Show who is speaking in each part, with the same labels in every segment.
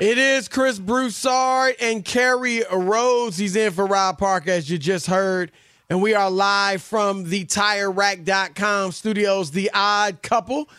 Speaker 1: It is Chris Broussard and Kerry Rhodes. He's in for Rob Parker, as you just heard. And we are live from the TireRack.com studios, The Odd Couple.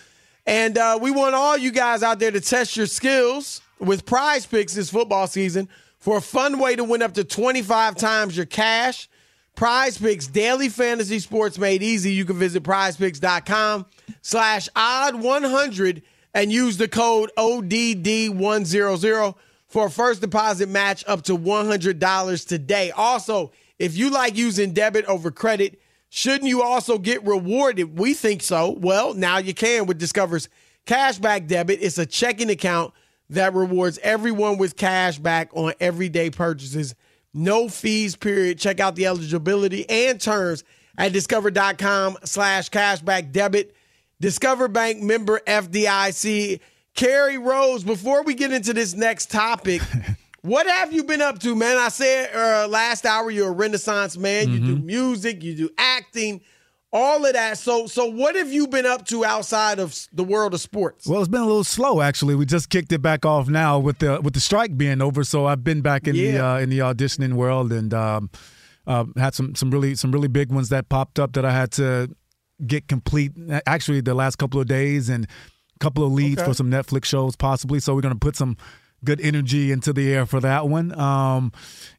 Speaker 1: And uh, we want all you guys out there to test your skills with prize picks this football season for a fun way to win up to 25 times your cash. Prize Picks, daily fantasy sports made easy. You can visit prizepicks.com slash odd 100 and use the code ODD100 for a first deposit match up to $100 today. Also, if you like using debit over credit, shouldn't you also get rewarded? We think so. Well, now you can with Discover's Cashback Debit. It's a checking account that rewards everyone with cash back on everyday purchases. No fees, period. Check out the eligibility and terms at discover.com slash cashback debit. Discover Bank member FDIC. Kerry Rhodes, before we get into this next topic, what have you been up to, man? I said uh, last hour you're a renaissance man. You do music, you do acting, all of that. So, so what have you been up to outside of the world of sports?
Speaker 2: Well, it's been a little slow actually. We just kicked it back off now with the with the strike being over. So I've been back in the uh, in the auditioning world and um, uh, had some some really some really big ones that popped up that I had to get complete. Actually, the last couple of days and a couple of leads
Speaker 1: Okay.
Speaker 2: for some Netflix shows possibly. So we're gonna put some good energy into the air for that one. Um,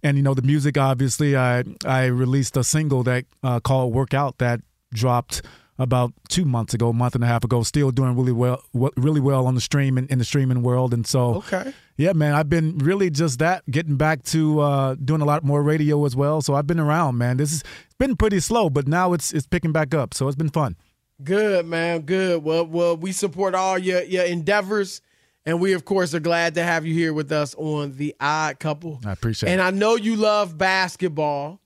Speaker 2: and you know the music. Obviously, I I released a single that uh, called "Workout" that dropped about two months ago, a month and a half ago. Still doing really well, really well on the stream in, in the streaming world. And so,
Speaker 1: Okay.
Speaker 2: yeah, man, I've been really just that, getting back to uh, doing a lot more radio as well. So I've been around, man. This has been pretty slow, but now it's it's picking back up. So it's been fun.
Speaker 1: Good, man. Good. Well, well, we support all your your endeavors, and we of course are glad to have you here with us on the Odd Couple.
Speaker 2: I appreciate
Speaker 1: And
Speaker 2: it.
Speaker 1: And I know you love basketball.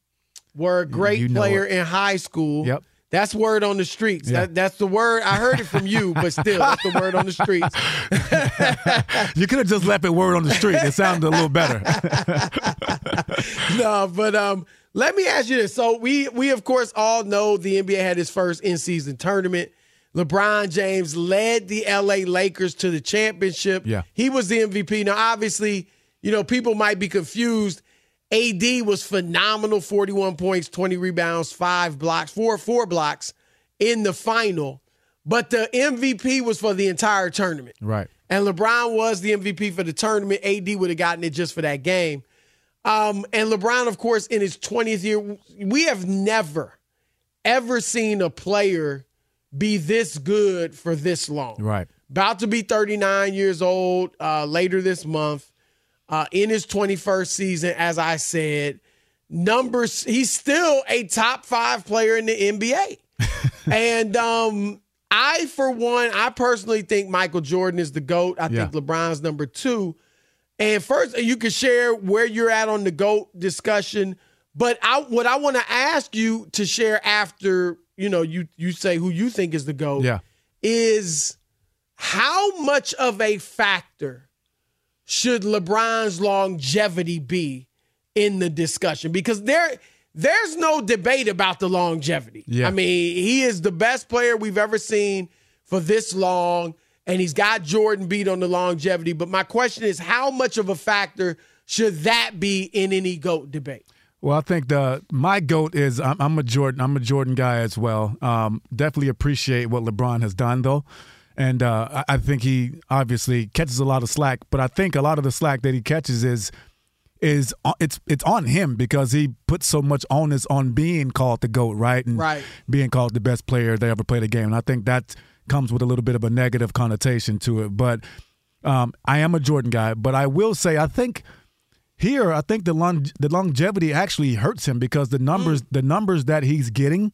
Speaker 1: Were a great
Speaker 2: you know
Speaker 1: player
Speaker 2: it.
Speaker 1: in high school.
Speaker 2: Yep.
Speaker 1: That's word on the streets.
Speaker 2: Yeah.
Speaker 1: That, that's the word. I heard it from you, but still, that's the word on the streets.
Speaker 2: You could have just left it word on the street. It sounded a little better.
Speaker 1: no, but um, let me ask you this. So we we of course all know the NBA had its first in season tournament. LeBron James led the LA Lakers to the championship.
Speaker 2: Yeah.
Speaker 1: He was the MVP. Now, obviously, you know, people might be confused. AD was phenomenal, 41 points, 20 rebounds, five blocks, four, four blocks in the final. But the MVP was for the entire tournament.
Speaker 2: right.
Speaker 1: And LeBron was the MVP for the tournament. AD would have gotten it just for that game. Um, and LeBron, of course, in his 20th year, we have never, ever seen a player be this good for this long.
Speaker 2: Right.
Speaker 1: About to be 39 years old uh, later this month, uh, in his 21st season, as I said. Numbers, he's still a top five player in the NBA. and um, I, for one, I personally think Michael Jordan is the GOAT. I
Speaker 2: Yeah.
Speaker 1: think LeBron's number two. And first, you can share where you're at on the GOAT discussion. But I, what I want to ask you to share after, you know, you you say who you think is the GOAT
Speaker 2: Yeah.
Speaker 1: is how much of a factor should LeBron's longevity be in the discussion? Because there there's no debate about the longevity.
Speaker 2: Yeah.
Speaker 1: I mean, he is the best player we've ever seen for this long, and he's got Jordan beat on the longevity. But my question is, how much of a factor should that be in any GOAT debate?
Speaker 2: Well, I think the my goat is I'm, I'm a Jordan. I'm a Jordan guy as well. Um, definitely appreciate what LeBron has done though, and uh, I, think he obviously catches a lot of slack. But I think a lot of the slack that he catches is is on- it's it's on him because he puts so much onus on being called the goat, right? And
Speaker 1: Right.
Speaker 2: being called the best player they ever played a game. And I think that comes with a little bit of a negative connotation to it. But um, I am a Jordan guy. But I will say I think here I think the long, the longevity actually hurts him because the numbers the numbers that he's getting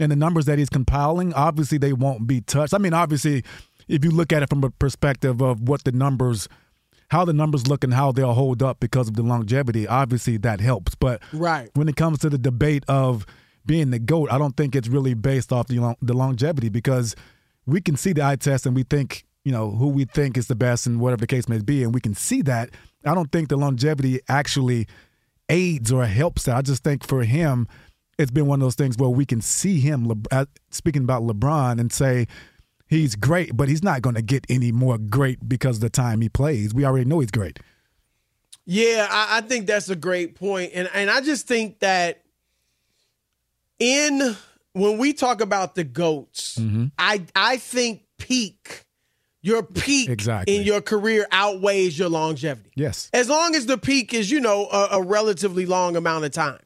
Speaker 2: and the numbers that he's compiling obviously they won't be touched. I mean obviously if you look at it from a perspective of what the numbers how the numbers look and how they'll hold up because of the longevity obviously that helps. But
Speaker 1: Right.
Speaker 2: when it comes to the debate of being the goat, I don't think it's really based off the long, the longevity because we can see the eye test and we think you know who we think is the best and whatever the case may be, and we can see that. I don't think the longevity actually aids or helps that. I just think for him, it's been one of those things where we can see him Le- speaking about LeBron and say he's great, but he's not going to get any more great because of the time he plays. We already know he's great.
Speaker 1: Yeah, I, I think that's a great point, and and I just think that in when we talk about the goats,
Speaker 2: Mm-hmm.
Speaker 1: I I think peak, your peak
Speaker 2: Exactly.
Speaker 1: in your career outweighs your longevity.
Speaker 2: Yes.
Speaker 1: as long as the peak is you know a, a relatively long amount of time,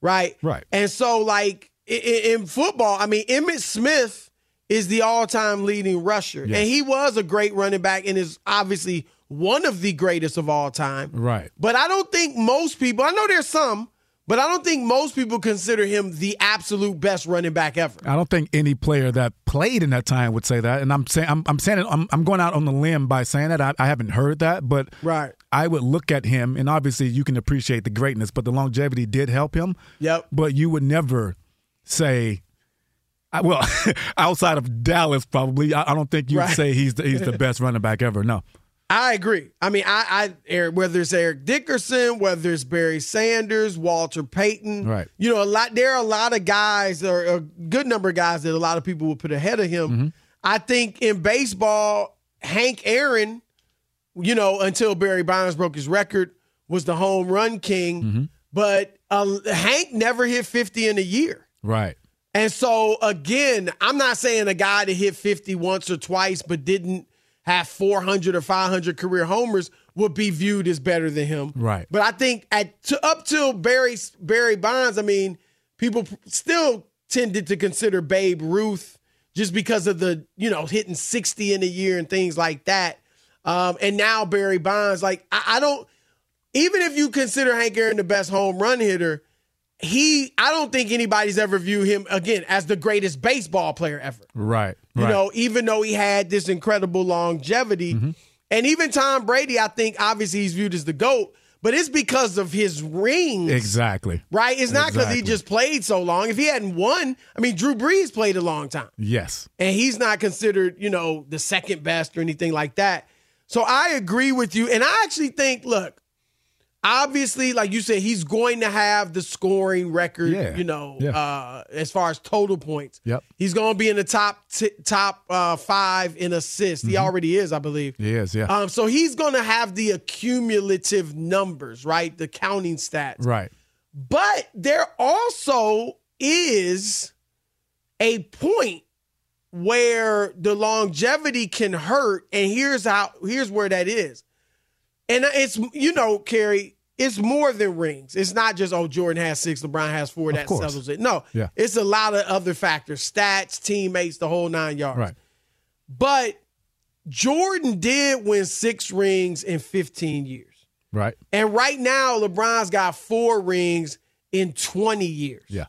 Speaker 1: right?
Speaker 2: Right.
Speaker 1: And so like i- i- in football, I mean Emmitt Smith is the all-time leading rusher,
Speaker 2: Yes.
Speaker 1: and he was a great running back and is obviously one of the greatest of all time.
Speaker 2: Right.
Speaker 1: But I don't think most people, I know there's some, but I don't think most people consider him the absolute best running back ever.
Speaker 2: I don't think any player that played in that time would say that. And I'm saying I'm, I'm saying it, I'm, I'm going out on the limb by saying that. I, I haven't heard that, but
Speaker 1: Right.
Speaker 2: I would look at him, and obviously you can appreciate the greatness, but the longevity did help him.
Speaker 1: Yep.
Speaker 2: But you would never say, I- well, outside of Dallas, probably. I, I don't think you'd
Speaker 1: Right.
Speaker 2: say he's the, he's the best running back ever. No.
Speaker 1: I agree. I mean, I, I whether it's Eric Dickerson, whether it's Barry Sanders, Walter Payton,
Speaker 2: Right.
Speaker 1: You know, a lot. There are a lot of guys, or a good number of guys that a lot of people would put ahead of him.
Speaker 2: Mm-hmm.
Speaker 1: I think in baseball, Hank Aaron, you know, until Barry Bonds broke his record, was the home run king.
Speaker 2: Mm-hmm.
Speaker 1: But uh, Hank never hit fifty in a year.
Speaker 2: Right.
Speaker 1: And so again, I'm not saying a guy that hit 50 once or twice but didn't have 400 or 500 career homers would be viewed as better than him.
Speaker 2: Right.
Speaker 1: But I think at to, up till Barry Barry Bonds, I mean, people still tended to consider Babe Ruth just because of the you know hitting 60 in a year and things like that. Um, and now Barry Bonds, like I, I don't. Even if you consider Hank Aaron the best home run hitter, he I don't think anybody's ever viewed him again as the greatest baseball player ever.
Speaker 2: Right.
Speaker 1: You
Speaker 2: right.
Speaker 1: know, even though he had this incredible longevity.
Speaker 2: Mm-hmm.
Speaker 1: And even Tom Brady, I think obviously he's viewed as the GOAT, but it's because of his rings.
Speaker 2: Exactly.
Speaker 1: Right? It's not because he just played so long. If he hadn't won, I mean, Drew Brees played a long time.
Speaker 2: Yes.
Speaker 1: And he's not considered, you know, the second best or anything like that. So I agree with you. And I actually think, look, obviously, like you said, he's going to have the scoring record,
Speaker 2: Yeah.
Speaker 1: you know,
Speaker 2: Yeah.
Speaker 1: uh, as far as total points.
Speaker 2: Yep.
Speaker 1: He's going to be in the top t- top uh, five in assists. He already is, I believe.
Speaker 2: He is. Yeah.
Speaker 1: Um, so he's going to have the accumulative numbers, right? The counting stats.
Speaker 2: right.
Speaker 1: But there also is a point where the longevity can hurt, and here's how here's where that is. And it's you know, Kerry, it's more than rings. It's not just oh, Jordan has six, LeBron has four. That settles it. No,
Speaker 2: Yeah.
Speaker 1: it's a lot of other factors: stats, teammates, the whole nine yards.
Speaker 2: Right.
Speaker 1: But Jordan did win six rings in 15 years.
Speaker 2: Right.
Speaker 1: And right now, LeBron's got four rings in 20 years.
Speaker 2: Yeah.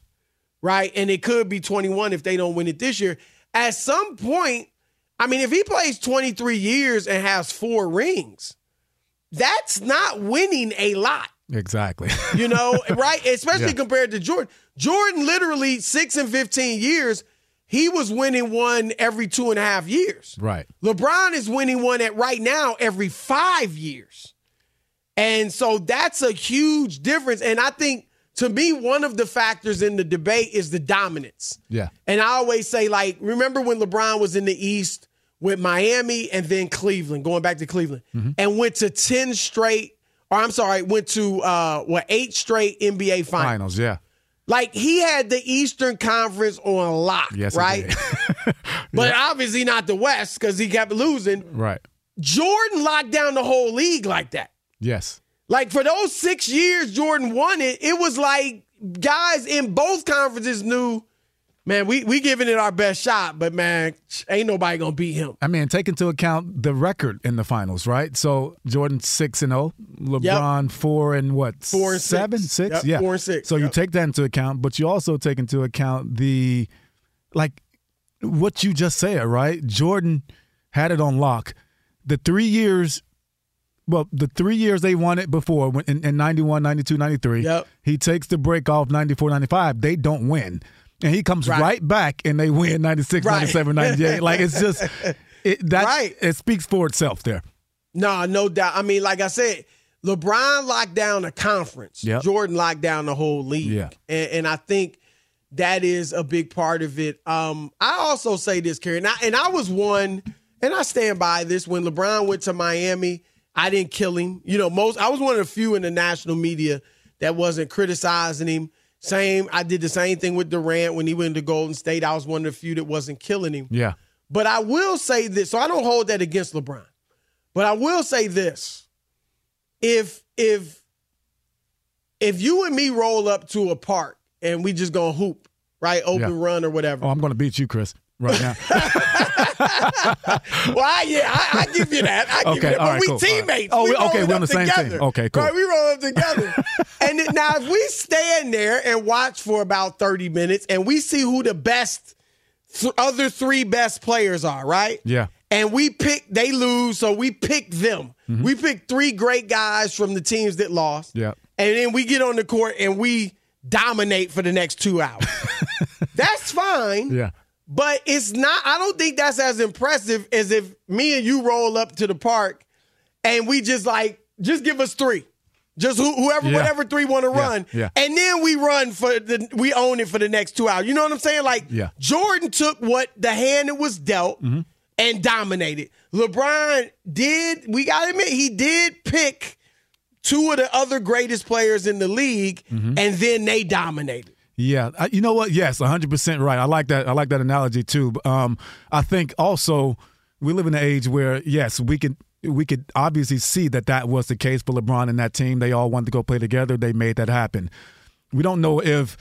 Speaker 1: Right. And it could be 21 if they don't win it this year. At some point, I mean, if he plays 23 years and has four rings, that's not winning a lot.
Speaker 2: Exactly.
Speaker 1: You know, right? Especially
Speaker 2: Yeah.
Speaker 1: compared to Jordan. Jordan literally six and fifteen years, he was winning one every two and a half years.
Speaker 2: right.
Speaker 1: LeBron is winning one at right now every five years. And so that's a huge difference. And I think to me, one of the factors in the debate is the dominance.
Speaker 2: Yeah.
Speaker 1: And I always say, like, remember when LeBron was in the East with Miami and then Cleveland, going back to Cleveland, and went to 10 straight, or I'm sorry, went to uh what eight straight NBA finals.
Speaker 2: Finals. Yeah.
Speaker 1: Like he had the Eastern Conference on lock,
Speaker 2: Yes.
Speaker 1: right? But obviously not the West because he kept losing.
Speaker 2: right.
Speaker 1: Jordan locked down the whole league like that.
Speaker 2: Yes.
Speaker 1: Like for those six years Jordan won it, it was like guys in both conferences knew, man, we we giving it our best shot, but man, ain't nobody gonna beat him.
Speaker 2: I mean, take into account the record in the finals, right? So Jordan six and oh. zero, LeBron four and what?
Speaker 1: Four and
Speaker 2: seven,
Speaker 1: six.
Speaker 2: six?
Speaker 1: Yep,
Speaker 2: yeah,
Speaker 1: four and six.
Speaker 2: So you take that into account, but you also take into account the, like, what you just said, right? Jordan had it on lock. The three years. Well, the three years they won it before in, in 91, 92, 93.
Speaker 1: Yep.
Speaker 2: He takes the break off 94, 95. They don't win. And he comes
Speaker 1: Right.
Speaker 2: right, back and they win 96,
Speaker 1: Right.
Speaker 2: 97, 98. Like, it's just, it, that,
Speaker 1: Right.
Speaker 2: it speaks for itself there.
Speaker 1: Nah, no doubt. I mean, like I said, LeBron locked down a conference.
Speaker 2: Yep.
Speaker 1: Jordan locked down the whole league.
Speaker 2: Yeah.
Speaker 1: And, and I think that is a big part of it. Um, I also say this, Kerry, and I, and I was one, and I stand by this. When LeBron went to Miami, I didn't kill him. You know, most I was one of the few in the national media that wasn't criticizing him. Same, I did the same thing with Durant when he went to Golden State. I was one of the few that wasn't killing him.
Speaker 2: Yeah.
Speaker 1: But I will say this, so I don't hold that against LeBron. But I will say this. If if if you and me roll up to a park and we just gonna hoop, right? Open
Speaker 2: Yeah.
Speaker 1: run or whatever.
Speaker 2: Oh, I'm going to beat you, Chris, right now.
Speaker 1: Well, I, yeah, I, I give you that. I give
Speaker 2: Okay,
Speaker 1: you that. But
Speaker 2: right,
Speaker 1: we
Speaker 2: cool.
Speaker 1: Teammates.
Speaker 2: Oh,
Speaker 1: we
Speaker 2: okay, we're on the same
Speaker 1: together.
Speaker 2: team. Okay, cool.
Speaker 1: Right, we roll up together. and then, now, if we stand there and watch for about 30 minutes and we see who the best, th- other three best players are, right?
Speaker 2: Yeah.
Speaker 1: And we pick, they lose, so we pick them. We pick three great guys from the teams that lost.
Speaker 2: Mm-hmm. Yeah.
Speaker 1: And then we get on the court and we dominate for the next two hours. That's fine.
Speaker 2: yeah.
Speaker 1: But it's not, I don't think that's as impressive as if me and you roll up to the park and we just like, just give us three. Just who, whoever,
Speaker 2: Yeah.
Speaker 1: whatever three want to
Speaker 2: Yeah,
Speaker 1: run.
Speaker 2: yeah.
Speaker 1: And then we run for the, we own it for the next two hours. You know what I'm saying? Like,
Speaker 2: Yeah. Mm-hmm.
Speaker 1: Jordan took what the hand that was dealt and dominated. LeBron did, we got to admit, he did pick two of the other greatest players in the league
Speaker 2: Mm-hmm.
Speaker 1: and then they dominated.
Speaker 2: Yeah, I, you know what? Yes, 100% right. I like that. I like that analogy too. Um, I think also we live in an age where yes, we can we could obviously see that that was the case for LeBron and that team. They all wanted to go play together. They made that happen. We don't know if,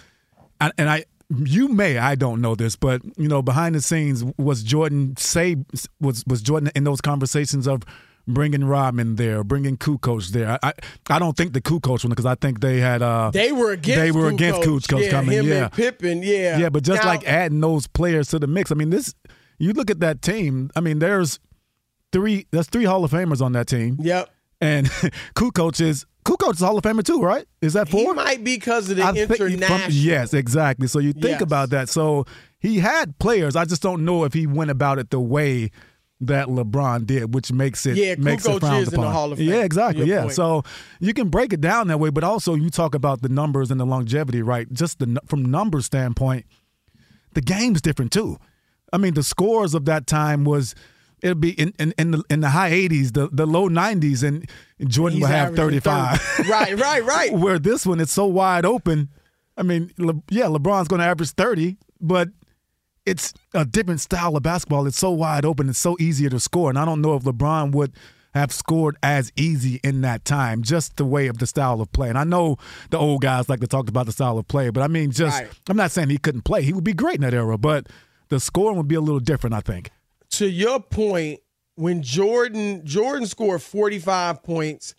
Speaker 2: and I, you may, I don't know this, but you know, behind the scenes, was Jordan say was was Jordan in those conversations of bringing Rodman there, bringing Kukoc there? I I, I don't think the Kukoc one because I think they had uh
Speaker 1: They were against
Speaker 2: they were against
Speaker 1: Kukoc. Yeah,
Speaker 2: coming.
Speaker 1: Him
Speaker 2: yeah,
Speaker 1: and Pippen, yeah.
Speaker 2: yeah, but just
Speaker 1: Now-
Speaker 2: like adding those players to the mix, I mean, this you look at that team. I mean, there's three. There's three Hall of Famers on that team,
Speaker 1: Yep.
Speaker 2: and Kukoc is Kukoc is Hall of Famer too, right? Is that four?
Speaker 1: He might be because of the
Speaker 2: I think from-
Speaker 1: international.
Speaker 2: yes, exactly. So you think
Speaker 1: Yes.
Speaker 2: about that. So he had players. I just don't know if he went about it the way that LeBron did, which makes it
Speaker 1: Yeah,
Speaker 2: makes
Speaker 1: Kukoc
Speaker 2: it frowned
Speaker 1: is in the
Speaker 2: upon.
Speaker 1: Hall of Fame,
Speaker 2: Yeah, exactly.
Speaker 1: your
Speaker 2: Yeah,
Speaker 1: point.
Speaker 2: so you can break it down that way, but also you talk about the numbers and the longevity, right? Just the from numbers standpoint, the game's different too. I mean, the scores of that time was it'd be in in, in the in the high 80s, the the low 90s, and Jordan would have 35.
Speaker 1: 30. right, right, right.
Speaker 2: Where this one, it's so wide open. I mean, Le- yeah, LeBron's going to average 30, but it's a different style of basketball. It's so wide open. It's so easier to score. And I don't know if LeBron would have scored as easy in that time, just the way of the style of play. And I know the old guys like to talk about the style of play, but I mean, just,
Speaker 1: Right.
Speaker 2: I'm not saying he couldn't play. He would be great in that era, but the scoring would be a little different, I think.
Speaker 1: to your point, when Jordan Jordan scored 45 points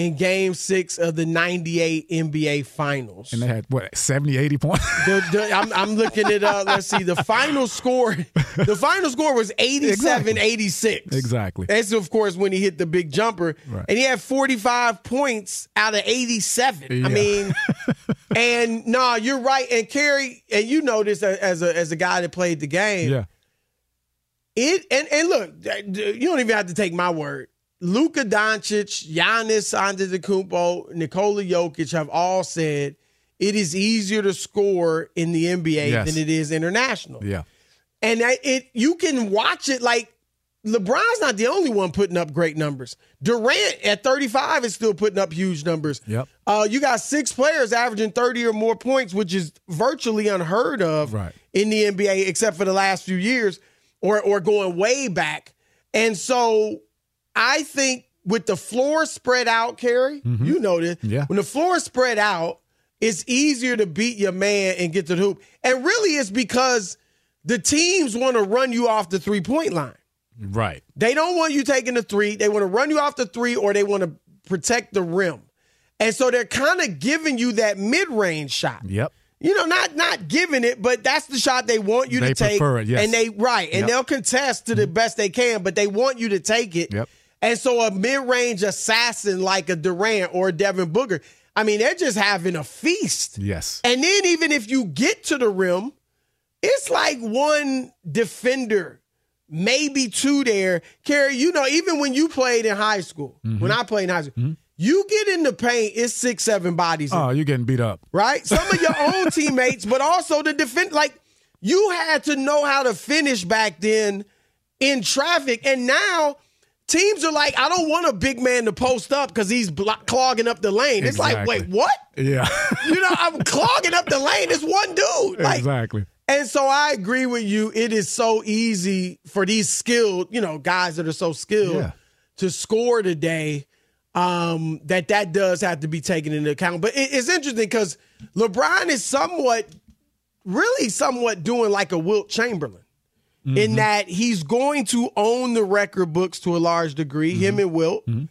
Speaker 1: in game six of the 98 NBA Finals.
Speaker 2: And they had, what, 70, 80 points?
Speaker 1: The, the, I'm, I'm, looking at, uh, let's see, the final score, the final score was 87 exactly. 86.
Speaker 2: Exactly.
Speaker 1: That's, of course, when he hit the big jumper. Right. And he had 45 points out of 87. Yeah. I mean, and no, nah, you're right. And Kerry, and you know this as a, as a guy that played the game.
Speaker 2: Yeah.
Speaker 1: It, and, and look, you don't even have to take my word Luka Doncic, Giannis Antetokounmpo, Nikola Jokic have all said it is easier to score in the NBA yes. than it is international.
Speaker 2: Yeah,
Speaker 1: and it you can watch it like LeBron's not the only one putting up great numbers. Durant at 35 is still putting up huge numbers.
Speaker 2: Yep.
Speaker 1: Uh, you got six players averaging 30 or more points, which is virtually unheard of
Speaker 2: right.
Speaker 1: in the NBA, except for the last few years, or or going way back. And so I think with the floor spread out, Kerry, mm-hmm. you know this.
Speaker 2: Yeah.
Speaker 1: When the floor is spread out, it's easier to beat your man and get to the hoop. And really, it's because the teams want to run you off the three point line.
Speaker 2: Right.
Speaker 1: They don't want you taking the three. They want to run you off the three or they want to protect the rim. And so they're kind of giving you that mid range shot.
Speaker 2: Yep.
Speaker 1: You know, not not giving it, but that's the shot they want you
Speaker 2: they
Speaker 1: to take.
Speaker 2: It, yes.
Speaker 1: And they right, and yep. they'll contest to the mm-hmm. best they can, but they want you to take it.
Speaker 2: Yep.
Speaker 1: And so a mid-range assassin like a Durant or a Devin Booker, I mean, they're just having a feast.
Speaker 2: Yes.
Speaker 1: And then even if you get to the rim, it's like one defender, maybe two there. Kerry, you know, even when you played in high school, mm-hmm. when I played in high school, mm-hmm. you get in the paint, it's six, seven bodies.
Speaker 2: Oh, you're getting beat up.
Speaker 1: Right? Some of your own teammates, but also the defend like you had to know how to finish back then in traffic. And now teams are like, I don't want a big man to post up because he's clogging up the lane. It's like, wait, what?
Speaker 2: Yeah.
Speaker 1: you know, I'm clogging up the lane. It's one dude. Like,
Speaker 2: exactly.
Speaker 1: And so I agree with you. It is so easy for these skilled, you know, guys that are so skilled yeah. to score today. Um, that that does have to be taken into account. But it, it's interesting because LeBron is somewhat, really, somewhat doing like a Wilt Chamberlain mm-hmm. in that he's going to own the record books to a large degree, mm-hmm. him and Wilt. Mm-hmm.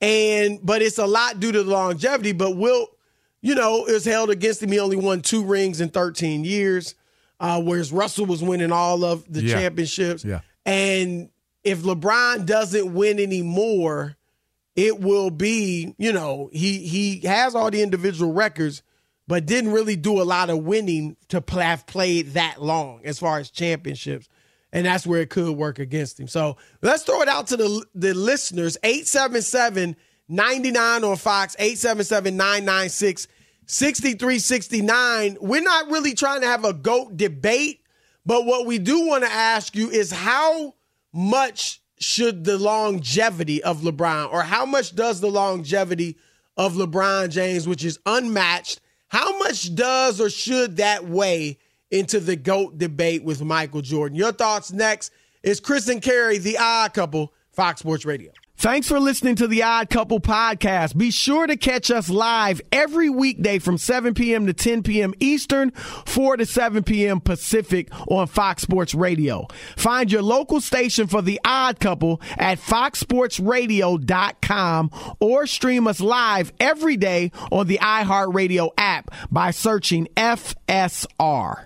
Speaker 1: And but it's a lot due to the longevity. But Wilt, you know, is held against him. He only won two rings in 13 years, uh, whereas Russell was winning all of the
Speaker 2: yeah.
Speaker 1: championships.
Speaker 2: Yeah.
Speaker 1: And if LeBron doesn't win anymore, it will be, you know, he he has all the individual records, but didn't really do a lot of winning to have played that long as far as championships and that's where it could work against him. So let's throw it out to the the listeners. 877 99 on Fox, 877 996 6369. We're not really trying to have a GOAT debate, but what we do want to ask you is how much should the longevity of LeBron, or how much does the longevity of LeBron James, which is unmatched, how much does or should that weigh into the GOAT debate with Michael Jordan. Your thoughts next is Chris and Kerry, the odd couple, Fox Sports Radio. Thanks for listening to the Odd Couple podcast. Be sure to catch us live every weekday from 7 p.m. to 10 p.m. Eastern, 4 to 7 p.m. Pacific on Fox Sports Radio. Find your local station for the Odd Couple at foxsportsradio.com or stream us live every day on the iHeartRadio app by searching FSR.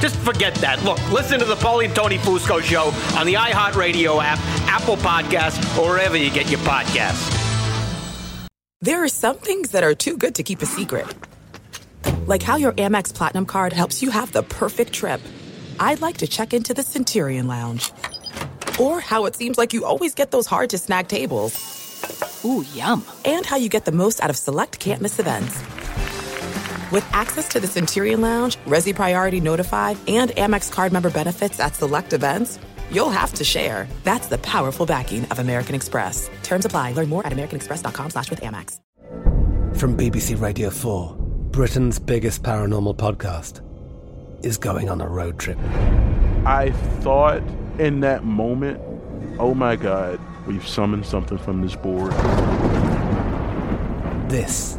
Speaker 3: Just forget that. Look, listen to the Paulie and Tony Fusco show on the iHeartRadio app, Apple Podcasts, or wherever you get your podcasts.
Speaker 4: There are some things that are too good to keep a secret. Like how your Amex Platinum card helps you have the perfect trip. I'd like to check into the Centurion Lounge. Or how it seems like you always get those hard to snag tables.
Speaker 5: Ooh, yum.
Speaker 4: And how you get the most out of select can't miss events. With access to the Centurion Lounge, Resy Priority Notified, and Amex card member benefits at select events, you'll have to share. That's the powerful backing of American Express. Terms apply. Learn more at americanexpress.com slash with Amex.
Speaker 6: From BBC Radio 4, Britain's biggest paranormal podcast is going on a road trip.
Speaker 7: I thought in that moment, oh my God, we've summoned something from this board.
Speaker 6: This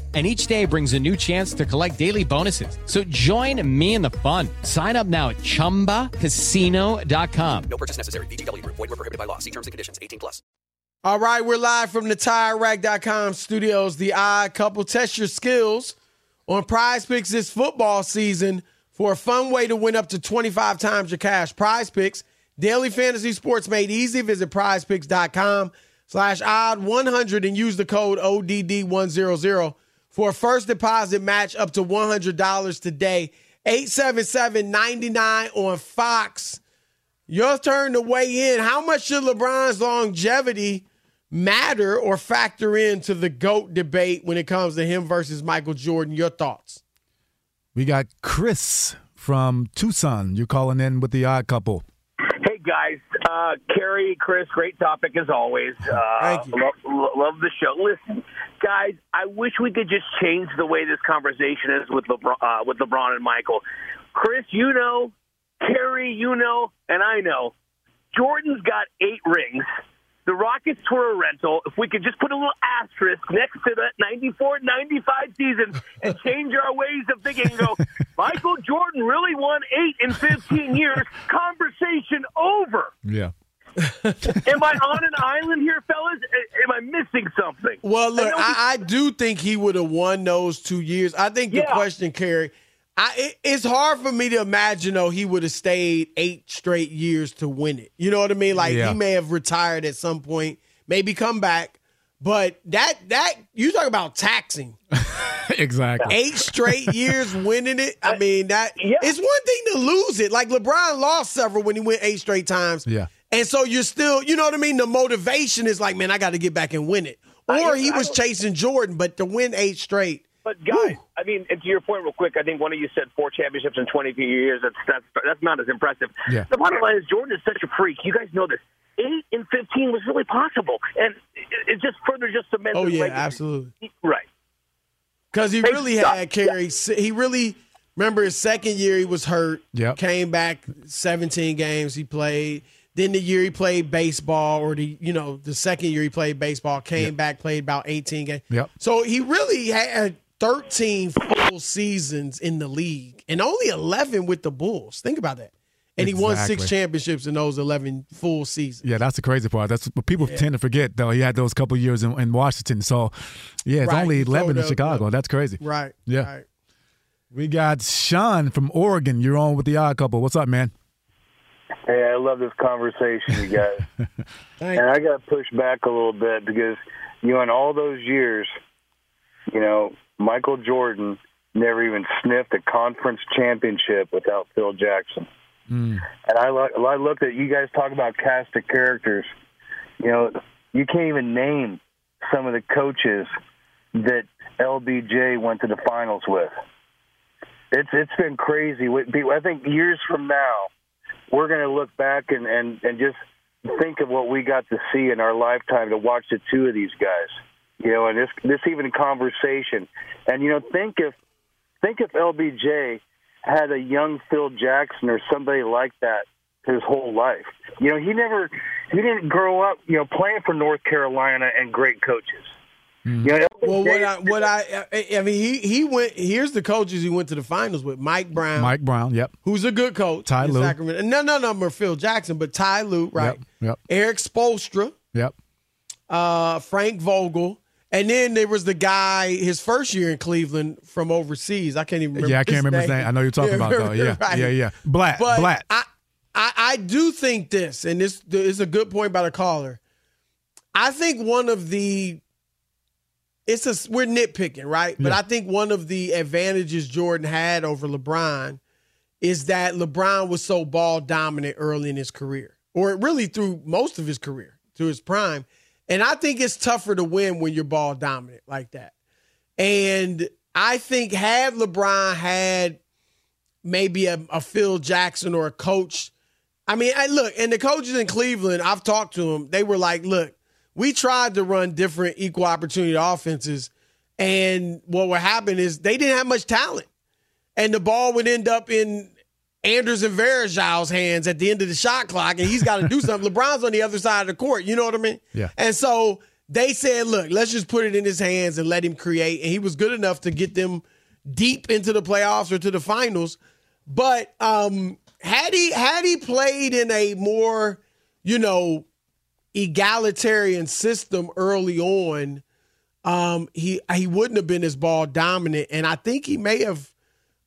Speaker 8: And each day brings a new chance to collect daily bonuses. So join me in the fun. Sign up now at chumbacasino.com.
Speaker 9: No purchase necessary. VGW Group. Void were prohibited by law. See terms and conditions. 18 plus.
Speaker 1: All right, we're live from the TireRack.com studios. The odd couple test your skills on Prize Picks this football season for a fun way to win up to 25 times your cash. Prize Picks, daily fantasy sports made easy. Visit prizepicks.com slash odd 100 and use the code ODD100 for a first deposit match up to $100 today. 877-99 on Fox. Your turn to weigh in. How much should LeBron's longevity matter or factor into the GOAT debate when it comes to him versus Michael Jordan? Your thoughts?
Speaker 2: We got Chris from Tucson. You're calling in with the odd couple.
Speaker 10: Hey guys, uh, Kerry, Chris, great topic as always. Uh,
Speaker 1: Thank you.
Speaker 10: Love, lo- love the show. Listen, guys, I wish we could just change the way this conversation is with LeBron, uh, with LeBron and Michael. Chris, you know, Kerry, you know, and I know, Jordan's got eight rings. The Rockets were a rental. If we could just put a little asterisk next to that 94 95 season and change our ways of thinking and go, Michael Jordan really won eight in 15 years, conversation over.
Speaker 2: Yeah.
Speaker 10: Am I on an island here, fellas? Am I missing something?
Speaker 1: Well, look, I, I do think he would have won those two years. I think the question, Kerry, I, it, it's hard for me to imagine though he would have stayed eight straight years to win it. You know what I mean? Like
Speaker 2: Yeah.
Speaker 1: he may have retired at some point, maybe come back, but that that you talk about taxing
Speaker 2: exactly.
Speaker 1: eight straight years winning it. I mean that it's one thing to lose it. Like LeBron lost several when he went eight straight times.
Speaker 2: Yeah.
Speaker 1: And so you're still, you know what I mean? The motivation is like, man, I got to get back and win it. Or he was chasing Jordan, but to win eight straight.
Speaker 10: But guys, I mean, and to your point, real quick, I think one of you said four championships in 22 years. That's that's that's not as impressive.
Speaker 2: Yeah.
Speaker 10: The bottom line is Jordan is such a freak. You guys know this. Eight in 15 was really possible, and it, it just further just cements.
Speaker 1: Oh
Speaker 10: his
Speaker 1: yeah,
Speaker 10: legacy.
Speaker 1: absolutely.
Speaker 10: Right.
Speaker 1: Because he
Speaker 10: Hey,
Speaker 1: really
Speaker 10: stop.
Speaker 1: had carry. He really remember his second year he was hurt.
Speaker 2: Yep.
Speaker 1: Came back 17 games he played. Then the year he played baseball, or the you know the second year he played baseball, came back played about 18 games.
Speaker 2: Yep.
Speaker 1: So he really had 13 full seasons in the league and only 11 with the Bulls. Think about that. And he won six championships in those 11 full seasons.
Speaker 2: Yeah, that's the crazy part. That's what people tend to forget, though. He had those couple years in, in Washington. So, yeah, it's
Speaker 1: Right.
Speaker 2: only 11 in Chicago.
Speaker 1: yeah.
Speaker 2: That's crazy.
Speaker 1: Right.
Speaker 2: Yeah.
Speaker 1: Right.
Speaker 2: We got Sean from Oregon. You're on with the odd couple. What's up, man?
Speaker 11: Hey, I love this conversation, you guys. and I got to push back a little bit because, you know, in all those years, you know, Michael Jordan never even sniffed a conference championship without Phil Jackson. Hmm. And I, lo- I looked at you guys talk about cast of characters. You know, you can't even name some of the coaches that LBJ went to the finals with. It's it's been crazy. With people- I think years from now, we're going to look back and, and, and just think of what we got to see in our lifetime to watch the two of these guys. You know, and this this even conversation. And you know, think if think if LBJ had a young Phil Jackson or somebody like that his whole life. You know, he never he didn't grow up, you know, playing for North Carolina and great coaches. You know,
Speaker 1: Well, what I what I I I mean he he went. Here's the coaches he went to the finals with: Mike Brown,
Speaker 2: Mike Brown. Yep.
Speaker 1: who's a good coach,
Speaker 2: Ty
Speaker 1: in
Speaker 2: Lue.
Speaker 1: Sacramento. No, no, no, Phil Jackson, but Ty Lue, right?
Speaker 2: Yep.
Speaker 1: Erik Spoelstra,
Speaker 2: Yep.
Speaker 1: uh, Frank Vogel, And then there was the guy his first year in Cleveland from overseas. I can't even remember.
Speaker 2: Yeah, I can't
Speaker 1: his
Speaker 2: remember his name. I know you're talking about though. Yeah,
Speaker 1: right.
Speaker 2: yeah, yeah. Blatt,
Speaker 1: But
Speaker 2: Blatt.
Speaker 1: I, I, I do think this, and this is a good point by the caller. I think one of the it's a we're nitpicking, right? But I think one of the advantages Jordan had over LeBron is that LeBron was so ball dominant early in his career, or really through most of his career, to his prime. And I think it's tougher to win when you're ball dominant like that. And I think had LeBron had maybe a, a Phil Jackson or a coach. I mean, I look, and the coaches in Cleveland, I've talked to them. They were like, look, we tried to run different equal opportunity offenses. And what would happen is they didn't have much talent. And the ball would end up in Anderson Varejão's hands at the end of the shot clock, and he's got to do something. LeBron's on the other side of the court. You know what I mean?
Speaker 2: Yeah.
Speaker 1: And so they said, look, let's just put it in his hands and let him create. And he was good enough to get them deep into the playoffs or to the finals. But um, had he had he played in a more, you know, egalitarian system early on, um, he he wouldn't have been as ball dominant. And I think he may have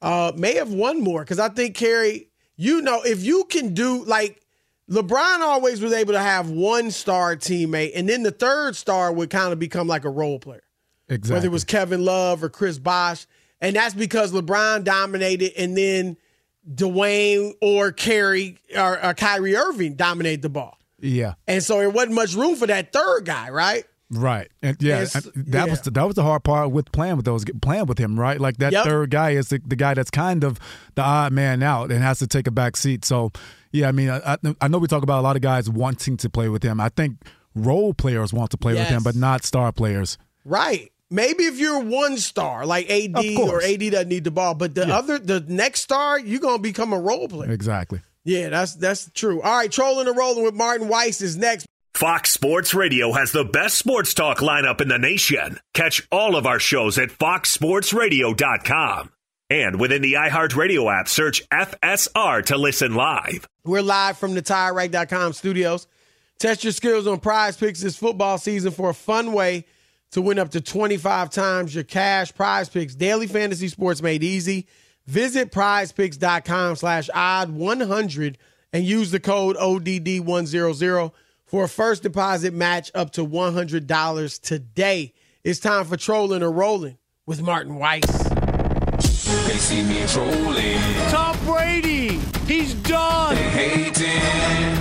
Speaker 1: uh, may have won more because I think Kerry, you know, if you can do like LeBron always was able to have one star teammate, and then the third star would kind of become like a role player,
Speaker 2: exactly.
Speaker 1: whether it was Kevin Love or Chris Bosh, and that's because LeBron dominated, and then Dwyane or Kerry or, or Kyrie Irving dominated the ball,
Speaker 2: yeah.
Speaker 1: and so there wasn't much room for that third guy, right?
Speaker 2: Right, and yeah,
Speaker 1: Yes,
Speaker 2: and that
Speaker 1: yeah.
Speaker 2: was the, that was the hard part with playing with those playing with him, right? Like that
Speaker 1: Yep.
Speaker 2: third guy is the, the guy that's kind of the odd man out and has to take a back seat. So, yeah, I mean, I, I- I know we talk about a lot of guys wanting to play with him. I think role players want to play with him, but not star players.
Speaker 1: Right. Maybe if you're one star, like AD or. AD doesn't need the ball, but the other, the next star, you're gonna become a role player.
Speaker 2: Exactly.
Speaker 1: Yeah, that's that's true. All right, trolling and rolling with Martin Weiss is next.
Speaker 12: Fox Sports Radio has the best sports talk lineup in the nation. Catch all of our shows at foxsportsradio.com. And within the iHeartRadio app, search FSR to listen live.
Speaker 1: We're live from the TireRack.com studios. Test your skills on Prize Picks this football season for a fun way to win up to 25 times your cash. Prize Picks, daily fantasy sports made easy. Visit prizepicks.com slash odd 100 and use the code ODD100 for a first deposit match up to $100 today. It's time for trolling or rolling with Martin Weiss.
Speaker 13: They see me trolling.
Speaker 14: Tom Brady, he's done.
Speaker 13: Hating.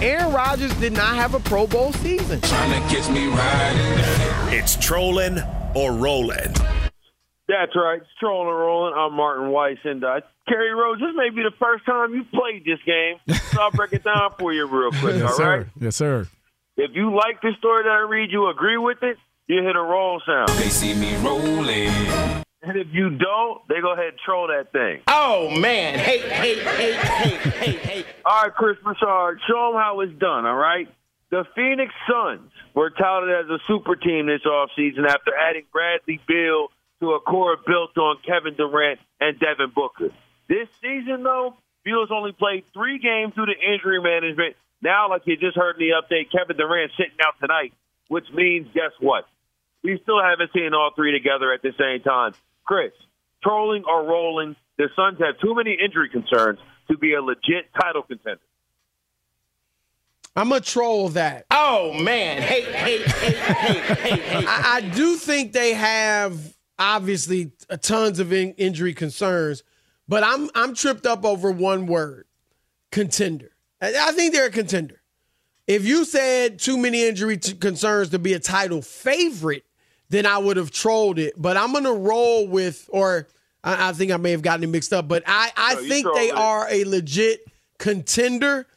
Speaker 1: Aaron Rodgers did not have a Pro Bowl season.
Speaker 13: Trying to catch me riding.
Speaker 12: It's trolling or rolling.
Speaker 15: That's right. It's trolling and rolling. I'm Martin Weiss, and uh, Kerry Rhodes. This may be the first time you've played this game, so I'll break it down for you real quick.
Speaker 2: yes,
Speaker 15: all
Speaker 2: sir.
Speaker 15: right.
Speaker 2: Yes, sir.
Speaker 15: If you like the story that I read, you agree with it, you hit a roll sound.
Speaker 13: They see me rolling.
Speaker 15: And if you don't, they go ahead and troll that thing.
Speaker 16: Oh, man. Hey, hey, hey, hey, hey, hey.
Speaker 15: All right, Chris Broussard, show them how it's done, all right? The Phoenix Suns were touted as a super team this offseason after adding Bradley Beal to a core built on Kevin Durant and Devin Booker. This season, though, Beal's only played three games due to injury management. Now, like you just heard in the update, Kevin Durant sitting out tonight, which means guess what? We still haven't seen all three together at the same time. Chris, trolling or rolling, the Suns have too many injury concerns to be a legit title contender.
Speaker 1: I'm going to troll that.
Speaker 16: Oh, man. Hey, hey, hey, hey, hey, hey.
Speaker 1: I, I do think they have obviously uh, tons of in, injury concerns, but I'm I'm tripped up over one word: contender. I, I think they're a contender. If you said too many injury t- concerns to be a title favorite, then I would have trolled it. But I'm gonna roll with, or I, I think I may have gotten it mixed up, but I I
Speaker 15: No,
Speaker 1: think they
Speaker 15: it.
Speaker 1: are a legit contender,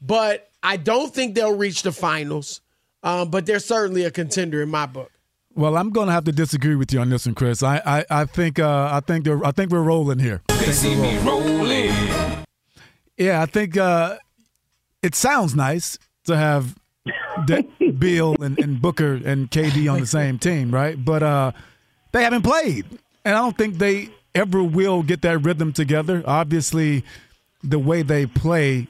Speaker 1: but I don't think they'll reach the finals. Um, but they're certainly a contender in my book.
Speaker 2: Well, I'm going to have to disagree with you on this one, Chris. I, I, I think uh, I think I think we're rolling here.
Speaker 13: They see me rolling.
Speaker 2: Yeah, I think uh, it sounds nice to have De- Beal and, and Booker and KD on the same team, right? But uh, they haven't played, and I don't think they ever will get that rhythm together. Obviously, the way they play,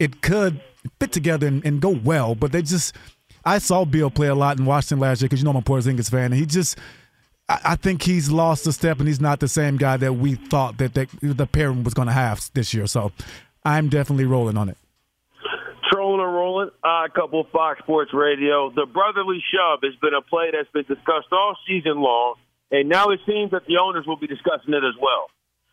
Speaker 2: it could fit together and, and go well, but they just I saw Beal play a lot in Washington last year because you know I'm a Porzingis fan, and he just. I I think he's lost a step, and he's not the same guy that we thought that, that the pairing was going to have this year. So, I'm definitely rolling on it.
Speaker 15: Trolling or rolling, a couple of Fox Sports Radio. The brotherly shove has been a play that's been discussed all season long, and now it seems that the owners will be discussing it as well.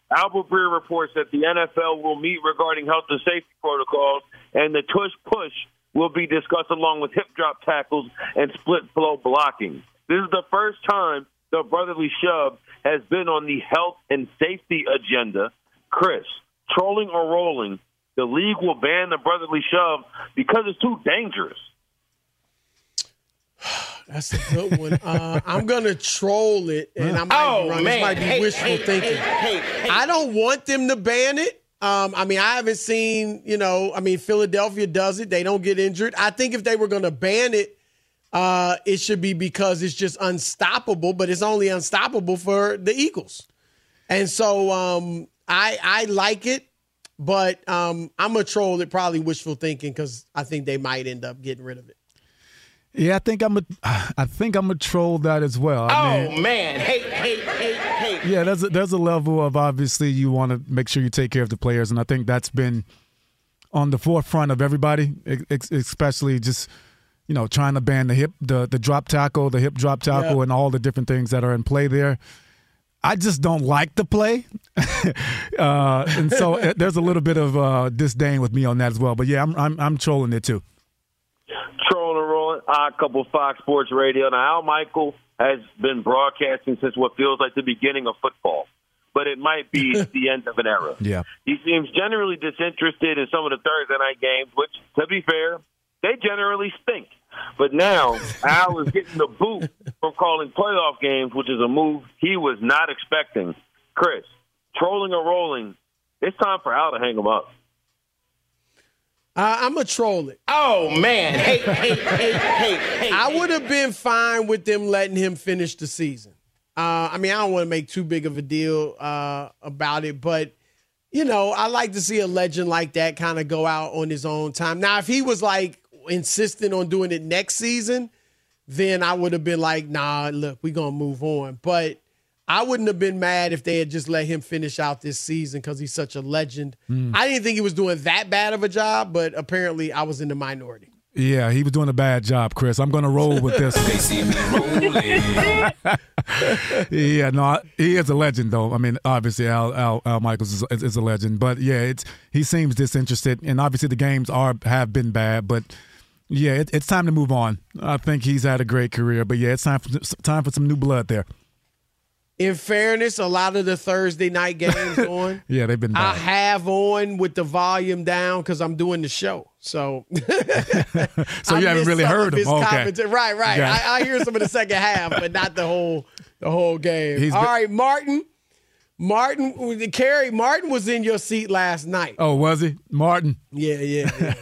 Speaker 15: Albert Breer reports that the NFL will meet regarding health and safety protocols, and the tush push will be discussed along with hip drop tackles and split flow blocking. This is the first time the brotherly shove has been on the health and safety agenda. Chris, trolling or rolling, the league will ban the brotherly shove because it's too dangerous.
Speaker 1: That's a good one. Uh, I'm gonna troll it, and I might
Speaker 3: Oh,
Speaker 1: be wrong.
Speaker 3: man.
Speaker 1: This might be
Speaker 3: Hey,
Speaker 1: wishful
Speaker 3: hey,
Speaker 1: thinking.
Speaker 3: hey, hey,
Speaker 1: I don't want them to ban it. Um, I mean, I haven't seen. You know, I mean, Philadelphia does it. They don't get injured. I think if they were going to ban it, uh, it should be because it's just unstoppable. But it's only unstoppable for the Eagles, and so um, I I like it. But um, I'm gonna troll it. Probably wishful thinking because I think they might end up getting rid of it.
Speaker 2: Yeah, I think I'm a, I think I'm a troll that as well. I
Speaker 3: Oh
Speaker 2: mean,
Speaker 3: man, hey, hey, hey, hey.
Speaker 2: Yeah, there's a, there's a level of obviously you want to make sure you take care of the players, and I think that's been on the forefront of everybody, especially just you know trying to ban the hip, the the drop tackle, the hip drop tackle,
Speaker 1: Yeah.
Speaker 2: and all the different things that are in play there. I just don't like the play, uh, and so uh, there's a little bit of uh, disdain with me on that as well. But yeah, I'm I'm, I'm trolling it too.
Speaker 15: Trolling a couple Fox Sports Radio. Now, Al Michaels has been broadcasting since what feels like the beginning of football, but it might be the end of an era.
Speaker 2: Yeah.
Speaker 15: He seems generally disinterested in some of the Thursday night games, which, to be fair, they generally stink. But now Al is getting the boot from calling playoff games, which is a move he was not expecting. Chris, trolling or rolling, it's time for Al to hang him up.
Speaker 1: Uh, I'm gonna troll it.
Speaker 3: Oh man, hey, hey, hey, hey, hey.
Speaker 1: I would have been fine with them letting him finish the season. Uh, I mean, I don't want to make too big of a deal uh, about it, but you know, I like to see a legend like that kind of go out on his own time. Now, if he was like insistent on doing it next season, then I would have been like, nah, look, we're gonna move on. But I wouldn't have been mad if they had just let him finish out this season because he's such a legend.
Speaker 2: Mm.
Speaker 1: I didn't think he was doing that bad of a job, but apparently I was in the minority.
Speaker 2: Yeah, he was doing a bad job, Chris. I'm going to roll with this.
Speaker 13: They see me rolling.
Speaker 2: yeah, no, he is a legend, though. I mean, obviously, Al Al, Al Michaels is, is, is a legend, but yeah, it's he seems disinterested, and obviously the games are have been bad, but yeah, it, it's time to move on. I think he's had a great career, but yeah, it's time for time for some new blood there.
Speaker 1: In fairness, a lot of the Thursday night games on.
Speaker 2: Yeah, they've been
Speaker 1: I have on with the volume down because I'm doing the show. So,
Speaker 2: so
Speaker 1: I
Speaker 2: you haven't really heard
Speaker 1: of
Speaker 2: him.
Speaker 1: his
Speaker 2: Okay,
Speaker 1: commentary. Right, right.
Speaker 2: Got.
Speaker 1: I, I hear some of the second half, but not the whole the whole game.
Speaker 2: He's
Speaker 1: All
Speaker 2: been-
Speaker 1: right, Martin. Martin, Kerry, Martin was in your seat last night.
Speaker 2: Oh, was he Martin?
Speaker 1: Yeah, yeah. yeah.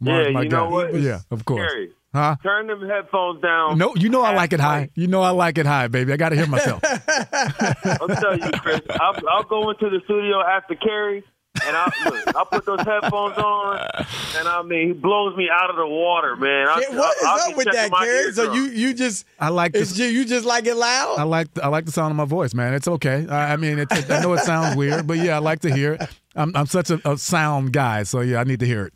Speaker 15: yeah,
Speaker 2: my
Speaker 15: you know
Speaker 2: guy.
Speaker 15: what?
Speaker 2: Yeah, of course.
Speaker 15: Gary,
Speaker 2: Huh?
Speaker 15: Turn them headphones down.
Speaker 2: No, you know I like it high. You know I like it high, baby. I got to hear myself.
Speaker 15: I'll tell you, Chris. I'll, I'll go into the studio after Kerry, and I'll, look, I'll put those headphones on, and I mean, he blows me out of the water, man. I,
Speaker 1: Yeah, what is
Speaker 15: I'll, I'll
Speaker 1: up with that, Kerry? So you you just
Speaker 2: I like
Speaker 1: it's
Speaker 2: this.
Speaker 1: ju- you just like it loud?
Speaker 2: I like I like the sound of my voice, man. It's okay. I, I mean, it's, I know it sounds weird, but yeah, I like to hear it. I'm I'm such a, a sound guy, so yeah, I need to hear it.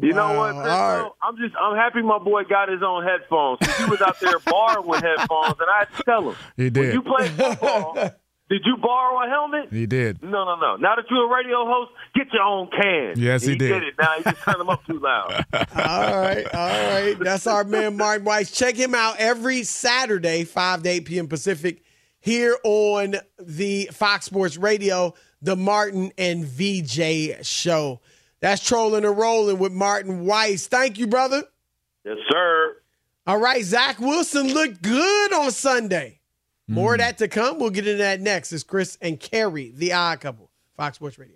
Speaker 15: You know what, though? I'm just I'm happy my boy got his own headphones. He was out there borrowing headphones, and I had to tell him.
Speaker 2: He
Speaker 15: When
Speaker 2: did.
Speaker 15: you play football, did you borrow a helmet?
Speaker 2: He did.
Speaker 15: No, no, no. Now that you're a radio host, get your own can.
Speaker 2: Yes, he
Speaker 15: And
Speaker 2: did.
Speaker 15: did it. Now you just turn them up too loud.
Speaker 1: all right, all right. That's our man Martin Weiss. Check him out every Saturday, 5 to 8 p.m. Pacific, here on the Fox Sports Radio, the Martin and VJ show. That's trolling and rolling with Martin Weiss. Thank you, brother.
Speaker 15: Yes, sir.
Speaker 1: All right, Zach Wilson looked good on Sunday. More of mm. that to come. We'll get into that next. It's Chris and Kerry, the odd couple. Fox Sports Radio.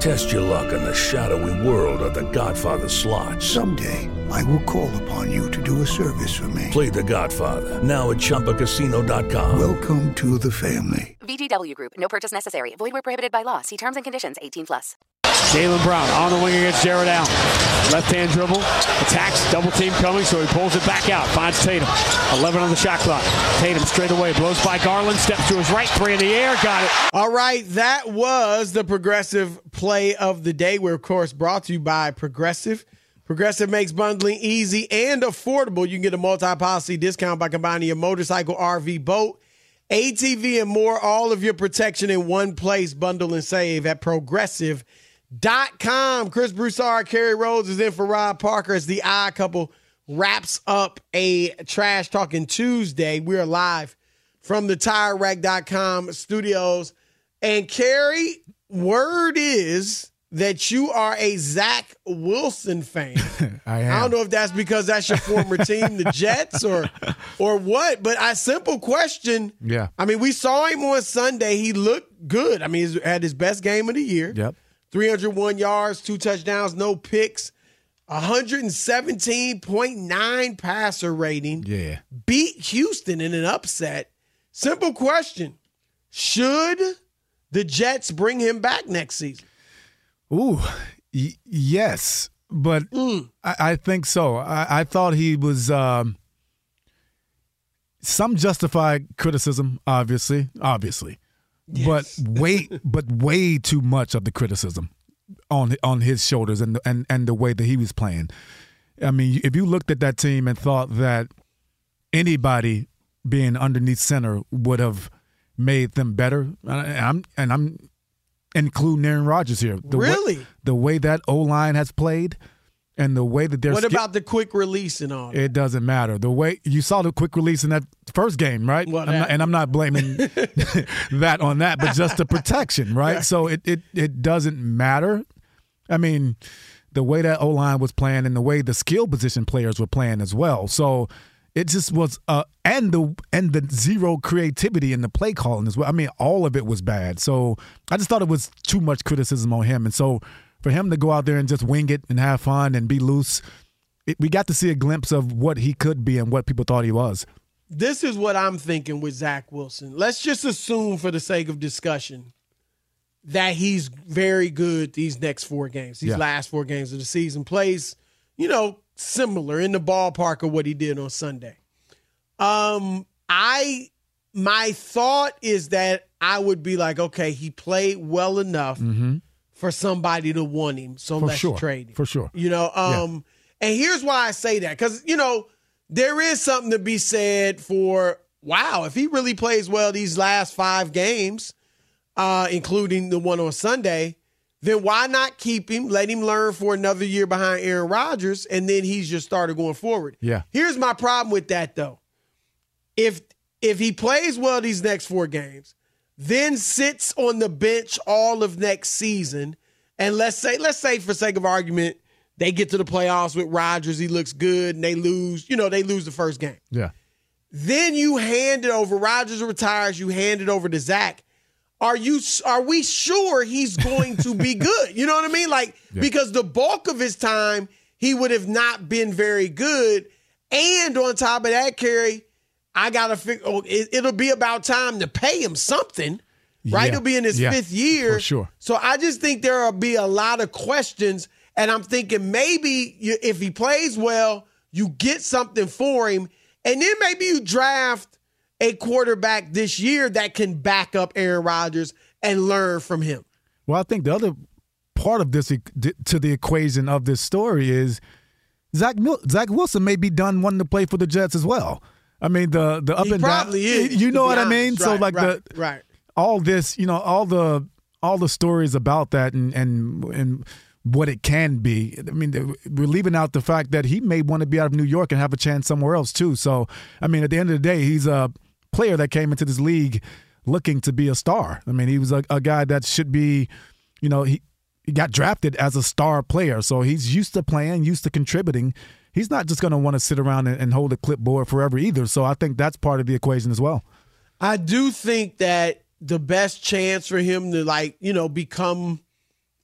Speaker 17: Test your luck in the shadowy world of The Godfather slot.
Speaker 18: Someday, I will call upon you to do a service for me.
Speaker 17: Play The Godfather now at ChumbaCasino.com.
Speaker 18: Welcome to the family.
Speaker 19: VGW Group. No purchase necessary. Void where prohibited by law. See terms and conditions. 18 plus.
Speaker 20: Jaylen Brown on the wing against Jarrett Allen. Left hand dribble. Attacks. Double team coming, so he pulls it back out. Finds Tatum. 11 on the shot clock. Tatum straight away. Blows by Garland. Steps to his right. Three in the air. Got it.
Speaker 1: All right. That was the progressive play of the day. We're, of course, brought to you by Progressive. Progressive makes bundling easy and affordable. You can get a multi policy discount by combining your motorcycle, RV, boat, ATV, and more. All of your protection in one place. Bundle and save at progressive.com. Chris Broussard, Kerry Rhodes is in for Rob Parker as the odd couple wraps up a trash talking Tuesday. We are live from the TireRack.com studios. And Kerry, word is that you are a Zach Wilson fan.
Speaker 2: I am.
Speaker 1: I don't know if that's because that's your former team, the Jets, or or what. But a simple question.
Speaker 2: Yeah.
Speaker 1: I mean, we saw him on Sunday. He looked good. I mean, he had his best game of the year.
Speaker 2: Yep.
Speaker 1: 301 yards, two touchdowns, no picks, 117.9 passer rating.
Speaker 2: Yeah.
Speaker 1: Beat Houston in an upset. Simple question. Should the Jets bring him back next season?
Speaker 2: Ooh, y- yes, but I, I think so. I, I thought he was um, some justified criticism, obviously, obviously, but way, but way too much of the criticism on on his shoulders and and and the way that he was playing. I mean, if you looked at that team and thought that anybody being underneath center would have made them better, and I'm and I'm including Aaron Rodgers here. The
Speaker 1: Really?
Speaker 2: Way, the way that O line has played, and the way that they're
Speaker 1: What about the quick release and all?
Speaker 2: it doesn't matter. The way you saw the quick release in that first game, right?
Speaker 1: Well,
Speaker 2: I'm not- and I'm not blaming that on that, but just the protection, right? So it, it it doesn't matter. I mean, the way that O line was playing and the way the skill position players were playing as well. So it just was uh and the and the zero creativity in the play calling as well. I mean, all of it was bad. So I just thought it was too much criticism on him. And so for him to go out there and just wing it and have fun and be loose, it, we got to see a glimpse of what he could be and what people thought he was.
Speaker 1: This is what I'm thinking with Zach Wilson. Let's just assume, for the sake of discussion, that he's very good these next four games, these
Speaker 2: Yeah.
Speaker 1: last four games of the season. Plays, you know, similar in the ballpark of what he did on Sunday. Um, I my thought is that I would be like, okay, he played well enough
Speaker 2: Mm-hmm.
Speaker 1: for somebody to want him, so
Speaker 2: For
Speaker 1: let's
Speaker 2: sure.
Speaker 1: trade him.
Speaker 2: For sure.
Speaker 1: You know,
Speaker 2: Yeah.
Speaker 1: um, and here's why I say that because you know there is something to be said for wow if he really plays well these last five games, uh, including the one on Sunday, then why not keep him, let him learn for another year behind Aaron Rodgers, and then he's your starter going forward?
Speaker 2: Yeah.
Speaker 1: Here's my problem with that though. If if he plays well these next four games, then sits on the bench all of next season, and let's say, let's say for sake of argument, they get to the playoffs with Rodgers, he looks good, and they lose, you know, they lose the first game.
Speaker 2: Yeah.
Speaker 1: Then you hand it over. Rodgers retires. You hand it over to Zach. Are you? Are we sure he's going to be good? You know what I mean? Like
Speaker 2: Yeah.
Speaker 1: because the bulk of his time he would have not been very good. And on top of that, Kerry, I gotta figure. Oh, it, it'll be about time to pay him something, right?
Speaker 2: Yeah.
Speaker 1: He'll be in his
Speaker 2: Yeah,
Speaker 1: fifth year,
Speaker 2: for sure.
Speaker 1: So I just think there will be a lot of questions, and I'm thinking maybe you, if he plays well, you get something for him, and then maybe you draft a quarterback this year that can back up Aaron Rodgers and learn from him.
Speaker 2: Well, I think the other part of this to the equation of this story is Zach Mil- Zach Wilson may be done wanting to play for the Jets as well. I mean the the up
Speaker 1: He
Speaker 2: and down.
Speaker 1: is,
Speaker 2: You know what I
Speaker 1: honest.
Speaker 2: mean? so like
Speaker 1: right,
Speaker 2: the
Speaker 1: right.
Speaker 2: all this, you know, all the all the stories about that and and and what it can be. I mean, we're leaving out the fact that he may want to be out of New York and have a chance somewhere else too. So, I mean, at the end of the day, he's a player that came into this league looking to be a star. I mean, he was a, a guy that should be, you know, he he got drafted as a star player, so he's used to playing, used to contributing. He's not just going to want to sit around and, and hold a clipboard forever either. So I think that's part of the equation as well.
Speaker 1: I do think that the best chance for him to like, you know, become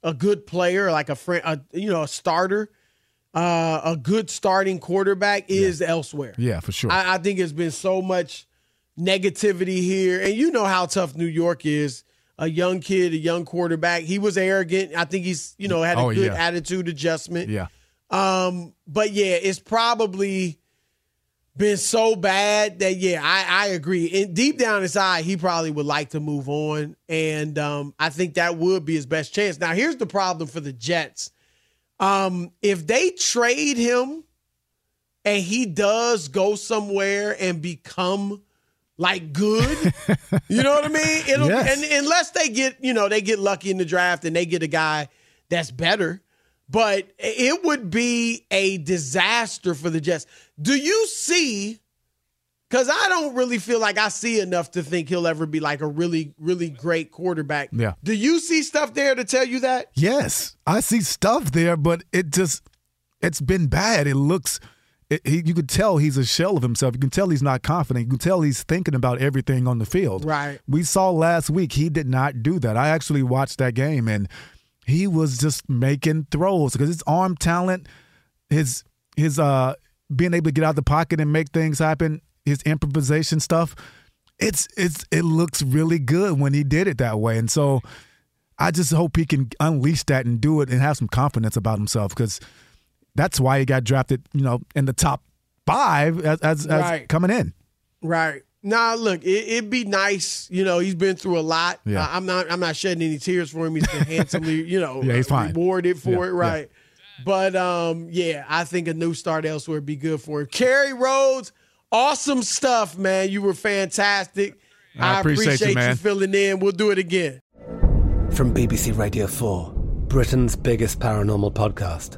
Speaker 1: a good player, like a friend, a, you know, a starter, uh, a good starting quarterback is elsewhere.
Speaker 2: Yeah, for sure.
Speaker 1: I, I think it's been so much negativity here, and you know how tough New York is. A young kid, a young quarterback. He was arrogant. I think he's, you know, had a
Speaker 2: Oh,
Speaker 1: good
Speaker 2: yeah.
Speaker 1: attitude adjustment.
Speaker 2: yeah.
Speaker 1: Um, but yeah, it's probably been so bad that yeah, I, I agree. And deep down inside, he probably would like to move on. And um, I think that would be his best chance. Now, here's the problem for the Jets. Um, if they trade him and he does go somewhere and become like good, you know what I mean? It'll
Speaker 2: Yes.
Speaker 1: and unless they get, you know, they get lucky in the draft and they get a guy that's better. But it would be a disaster for the Jets. Do you see? Because I don't really feel like I see enough to think he'll ever be like a really, really great quarterback.
Speaker 2: Yeah.
Speaker 1: Do you see stuff there to tell you that?
Speaker 2: Yes, I see stuff there, but it just it's been bad. It looks it, he, you could tell he's a shell of himself. You can tell he's not confident. You can tell he's thinking about everything on the field.
Speaker 1: Right.
Speaker 2: We saw last week he did not do that. I actually watched that game and he was just making throws because his arm talent, his his uh being able to get out of the pocket and make things happen, his improvisation stuff, it's it's it looks really good when he did it that way. And so I just hope he can unleash that and do it and have some confidence about himself because that's why he got drafted, you know, in the top five as, as, as
Speaker 1: Right.
Speaker 2: coming in.
Speaker 1: Right. Nah, look, it, it'd be nice. You know, he's been through a lot.
Speaker 2: Yeah.
Speaker 1: I- I'm not. I'm not shedding any tears for him. He's been handsomely, you know,
Speaker 2: Yeah, he's fine.
Speaker 1: rewarded for
Speaker 2: Yeah,
Speaker 1: it.
Speaker 2: yeah.
Speaker 1: Right. But um, yeah, I think a new start elsewhere would be good for him. Kerry Rhodes, awesome stuff, man. You were fantastic.
Speaker 2: I appreciate you, man.
Speaker 1: filling in. We'll do it again.
Speaker 6: From BBC Radio 4, Britain's biggest paranormal podcast